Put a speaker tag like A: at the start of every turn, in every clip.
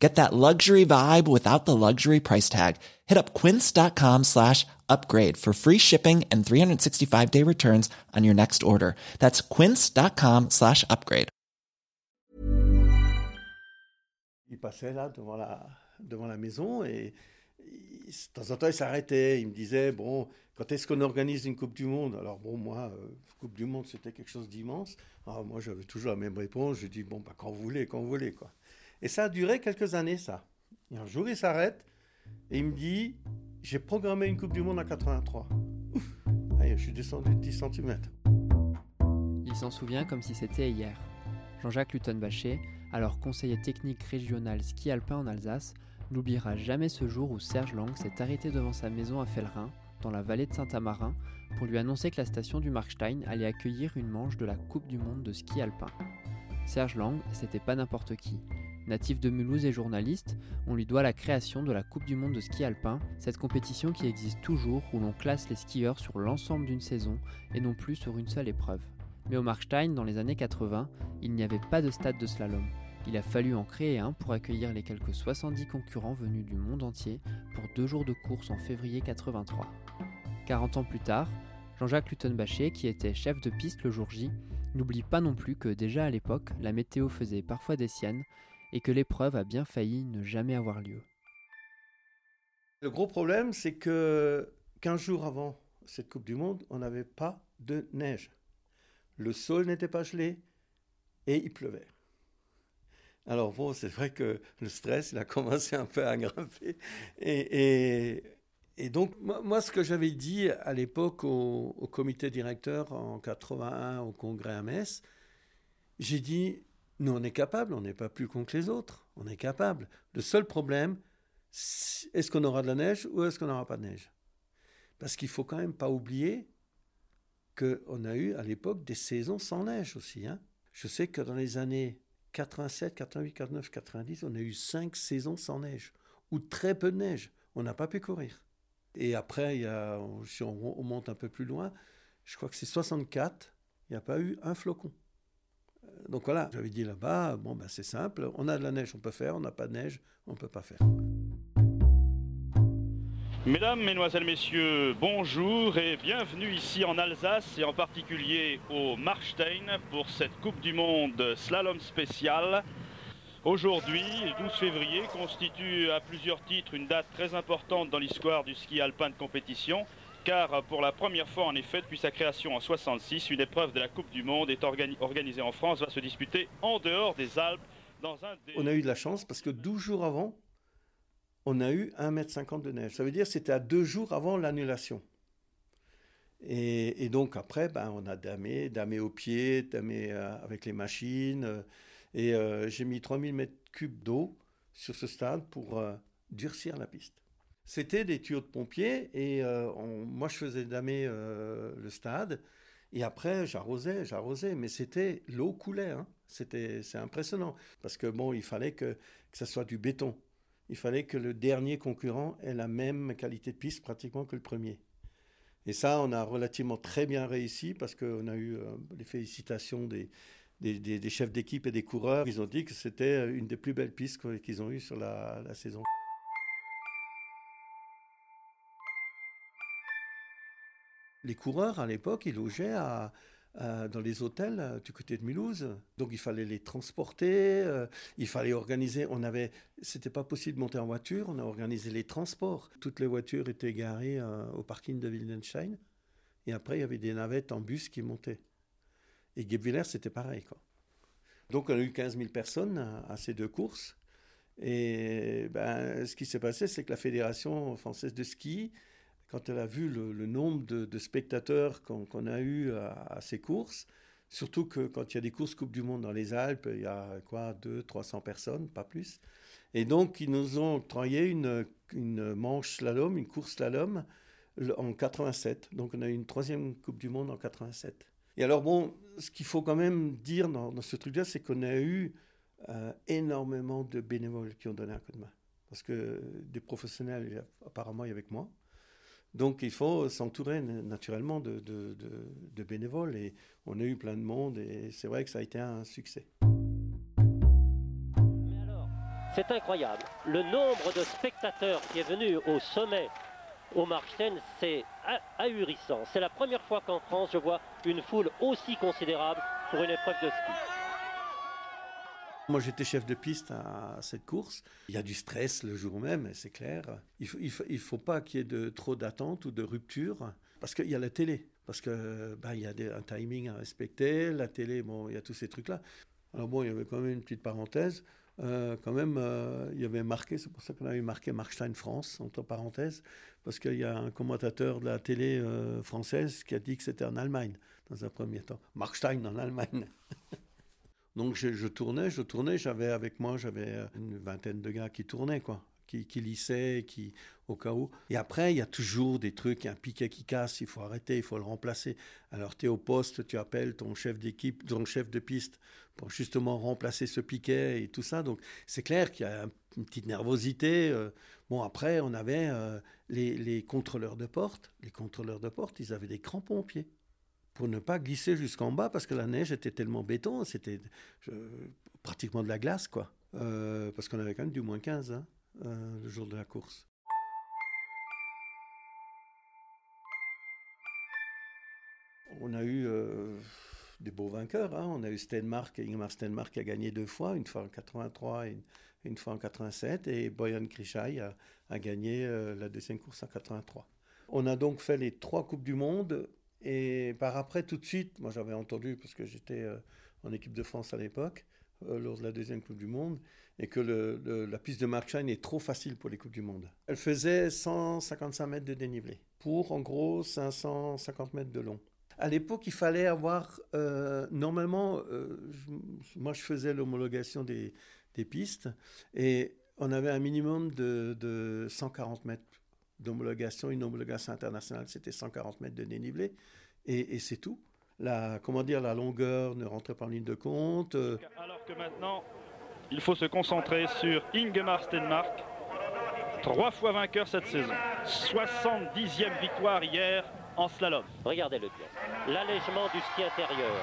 A: Get that luxury vibe without the luxury price tag. Hit up quince.com slash upgrade for free shipping and 365 day returns on your next order. That's quince.com slash upgrade.
B: Il passait là devant la, devant la maison et il- de temps en temps il s'arrêtait. Il me disait Bon, quand est-ce qu'on organise une Coupe du Monde? Alors, bon, moi, euh, Coupe du Monde c'était quelque chose d'immense. Alors, moi j'avais toujours la même réponse. Je dis Bon, bah, quand vous voulez, quand vous voulez. quoi. Et ça a duré quelques années, ça. Et un jour il s'arrête et il me dit J'ai programmé une Coupe du Monde en 83. Ouf Allez, je suis descendu de 10 cm.
C: Il s'en souvient comme si c'était hier. Jean-Jacques Luton-Baché, alors conseiller technique régional ski alpin en Alsace, n'oubliera jamais ce jour où Serge Lang s'est arrêté devant sa maison à Fellerin, dans la vallée de Saint-Amarin, pour lui annoncer que la station du Markstein allait accueillir une manche de la Coupe du Monde de ski alpin. Serge Lang, c'était pas n'importe qui. Natif de Mulhouse et journaliste, on lui doit la création de la Coupe du Monde de ski alpin, cette compétition qui existe toujours où l'on classe les skieurs sur l'ensemble d'une saison et non plus sur une seule épreuve. Mais au Markstein, dans les années 80, il n'y avait pas de stade de slalom. Il a fallu en créer un pour accueillir les quelques 70 concurrents venus du monde entier pour deux jours de course en février 83. 40 ans plus tard, Jean-Jacques Luton-Baché, qui était chef de piste le jour J, n'oublie pas non plus que déjà à l'époque, la météo faisait parfois des siennes et que l'épreuve a bien failli ne jamais avoir lieu.
B: Le gros problème, c'est que 15 jours avant cette Coupe du Monde, on n'avait pas de neige. Le sol n'était pas gelé et il pleuvait. Alors bon, c'est vrai que le stress, il a commencé un peu à grimper. Et, donc, moi, moi, ce que j'avais dit à l'époque au, au comité directeur en 81 au congrès à Metz, j'ai dit, nous, on est capable, on n'est pas plus con que les autres, on est capable. Le seul problème, est-ce qu'on aura de la neige ou est-ce qu'on n'aura pas de neige? Parce qu'il faut quand même pas oublier qu'on a eu à l'époque des saisons sans neige aussi. hein. Je sais que dans les années 87, 88, 89, 90, on a eu cinq saisons sans neige, ou très peu de neige. On n'a pas pu courir. Et après, si on, on monte un peu plus loin, je crois que c'est 64, il n'y a pas eu un flocon. Donc voilà, j'avais dit là-bas, bon ben c'est simple, on a de la neige, on peut faire, on n'a pas de neige, on ne peut pas faire.
D: Mesdames, Mesdemoiselles, Messieurs, bonjour et bienvenue ici en Alsace et en particulier au Markstein pour cette Coupe du Monde slalom spéciale. Aujourd'hui, le 12 février, constitue à plusieurs titres une date très importante dans l'histoire du ski alpin de compétition car pour la première fois en effet depuis sa création en 66, une épreuve de la Coupe du Monde est organi- organisée en France, va se disputer en dehors des Alpes dans un des...
B: On a eu de la chance parce que 12 jours avant, on a eu 1,50 m de neige. Ça veut dire que c'était à deux jours avant l'annulation. Et, donc après, ben, on a damé, damé au pied, damé euh, avec les machines. euh, et euh, j'ai mis 3000 mètres cubes d'eau sur ce stade pour euh, durcir la piste. C'était des tuyaux de pompiers et euh, on- moi je faisais damer euh, le stade. Et après, j'arrosais, j'arrosais, mais c'était l'eau coulait. hein. C'était, c'est impressionnant parce que bon, il fallait que, que ça soit du béton. Il fallait que le dernier concurrent ait la même qualité de piste pratiquement que le premier. Et ça, on a relativement très bien réussi parce qu'on a eu euh, les félicitations des, des, chefs d'équipe et des coureurs. Ils ont dit que c'était une des plus belles pistes qu'ils ont eues sur la, la saison. Les coureurs, à l'époque, ils logeaient dans les hôtels euh, du côté de Mulhouse. Donc, il fallait les transporter, euh, il fallait organiser. On avait, c'était pas possible de monter en voiture, on a organisé les transports. Toutes les voitures étaient garées euh, au parking de Wildenstein. Et après, il y avait des navettes en bus qui montaient. Et Guebwiller, c'était pareil. Quoi. Donc, on a eu 15 000 personnes à, à ces deux courses. Et ben, ce qui s'est passé, c'est que la Fédération française de ski, quand elle a vu le, nombre de, spectateurs qu'on a eu à, ces courses, surtout que quand il y a des courses Coupe du Monde dans les Alpes, il y a quoi, 200, 300 personnes, pas plus. Et donc, ils nous ont octroyé une, manche slalom, une course slalom en 87. Donc, on a eu une troisième Coupe du Monde en 87. Et alors bon, ce qu'il faut quand même dire dans, ce truc-là, c'est qu'on a eu euh, énormément de bénévoles qui ont donné un coup de main. Parce que des professionnels, apparemment, il y avec moi. Donc il faut s'entourer naturellement de, bénévoles. Et on a eu plein de monde et c'est vrai que ça a été un succès.
E: C'est incroyable. Le nombre de spectateurs qui est venu au sommet au Markstein, c'est ahurissant. C'est la première fois qu'en France, je vois une foule aussi considérable pour une épreuve de ski.
B: Moi, j'étais chef de piste à cette course. Il y a du stress le jour même, c'est clair. Il ne faut, pas qu'il y ait de, trop d'attente ou de rupture, parce qu'il y a la télé, parce qu'il ben, y a un timing à respecter. La télé, bon, il y a tous ces trucs-là. Alors bon, il y avait quand même une petite parenthèse. Euh, quand même, euh, il y avait marqué, c'est pour ça qu'on avait marqué Markstein France, entre parenthèses, parce qu'il y a un commentateur de la télé euh, française qui a dit que c'était en Allemagne, dans un premier temps. Markstein en Allemagne. Donc je, tournais, je tournais, j'avais avec moi, j'avais une vingtaine de gars qui tournaient, quoi qui, lissait, qui, au cas où. Et après, il y a toujours des trucs, un piquet qui casse, il faut arrêter, il faut le remplacer. Alors, tu es au poste, tu appelles ton chef d'équipe, ton chef de piste pour justement remplacer ce piquet et tout ça. Donc, c'est clair qu'il y a une petite nervosité. Euh. Bon, après, on avait euh, les, les contrôleurs de porte. Les contrôleurs de porte, ils avaient des crampons aux pieds pour ne pas glisser jusqu'en bas parce que la neige était tellement béton, c'était pratiquement de la glace, quoi. Euh, parce qu'on avait quand même du moins 15. Hein. Euh, le jour de la course. On a eu euh, des beaux vainqueurs. Hein. On a eu Stenmark, Ingmar Stenmark qui a gagné deux fois, une fois en 83 et une, fois en 87, et Boyan Krishai a, gagné euh, la deuxième course en 83. On a donc fait les trois Coupes du Monde, et par après, tout de suite, moi j'avais entendu, parce que j'étais en équipe de France à l'époque, lors de la deuxième Coupe du Monde, et que la piste de Markstein est trop facile pour les Coupes du Monde. Elle faisait 155 mètres de dénivelé pour en gros 550 mètres de long. À l'époque, il fallait avoir, euh, normalement, euh, moi je faisais l'homologation des, pistes et on avait un minimum de 140 mètres d'homologation. Une homologation internationale, c'était 140 mètres de dénivelé et, et c'est tout. La, comment dire, la longueur ne rentrait pas en ligne de compte.
D: Alors que maintenant, il faut se concentrer sur Ingemar Stenmark, trois fois vainqueur cette saison. 70e victoire hier en slalom.
E: Regardez-le bien. L'allègement du ski intérieur,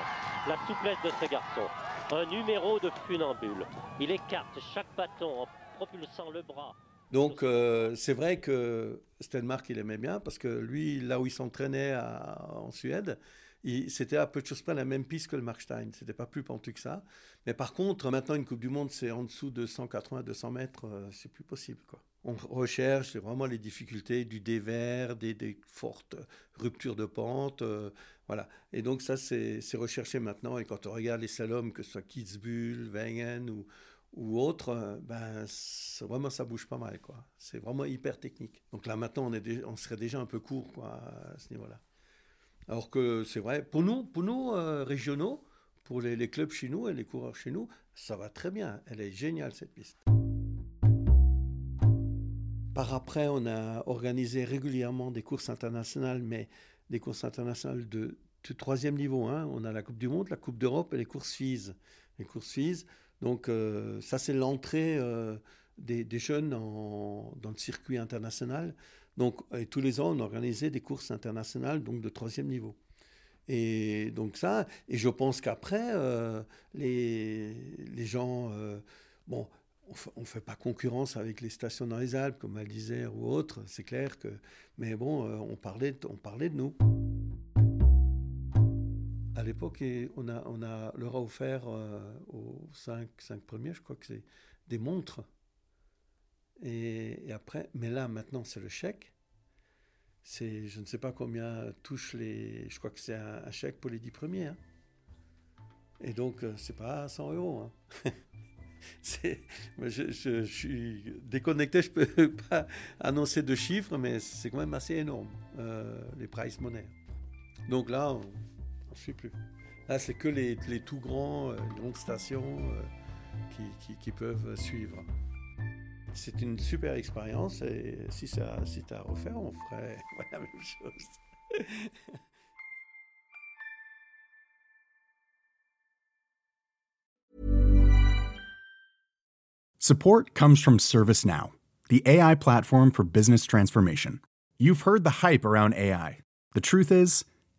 E: la souplesse de ce garçon, un numéro de funambule. Il écarte chaque bâton en propulsant le bras.
B: Donc euh, c'est vrai que Stenmark il aimait bien parce que lui là où il s'entraînait en Suède, c'était à peu de choses près la même piste que le Markstein. C'était pas plus pentu que ça. Mais par contre, maintenant, une Coupe du Monde, c'est en dessous de 180-200 mètres, euh, c'est plus possible. Quoi. On recherche vraiment les difficultés du dévers, des, des fortes ruptures de pente. Euh, voilà. Et donc, ça, c'est recherché maintenant. Et quand on regarde les slaloms, que ce soit Kitzbühel, Wengen ou, ou autre, euh, ben, vraiment, ça bouge pas mal. quoi. C'est vraiment hyper technique. Donc là, maintenant, on, serait déjà un peu court quoi, à ce niveau-là. Alors que c'est vrai, pour nous, pour nous euh, régionaux, pour les, clubs chez nous et les coureurs chez nous, ça va très bien. Elle est géniale cette piste. Par après, on a organisé régulièrement des courses internationales, mais des courses internationales de, troisième niveau. Hein. On a la Coupe du Monde, la Coupe d'Europe et les courses FIS. Les courses FIS, donc euh, ça c'est l'entrée euh, des, jeunes dans le circuit international. Donc, tous les ans, on organisait des courses internationales donc de troisième niveau. Et donc ça, et je pense qu'après, euh, les, les gens, bon, on ne fait pas concurrence avec les stations dans les Alpes, comme disait, ou autres, c'est clair que, mais bon, on, parlait, on parlait de nous. L'époque, on, a, on a, leur a offert aux cinq, cinq premiers, je crois que c'est des montres et, après, mais là, maintenant, c'est le chèque. C'est, je ne sais pas combien touche les. Je crois que c'est un, chèque pour les dix premiers. Hein. Et donc, euh, c'est pas 100 euros. Hein. je, suis déconnecté, je peux pas annoncer de chiffres, mais c'est quand même assez énorme, euh, les price money. Donc là, on je ne sais plus. Là, c'est que les, les, tout grands, euh, grandes stations euh, qui, qui, peuvent suivre. C'est une super expérience et si ça, si as à refaire, on ferait la même chose.
F: Support comes from ServiceNow, the AI platform for business transformation. You've heard the hype around AI. The truth is,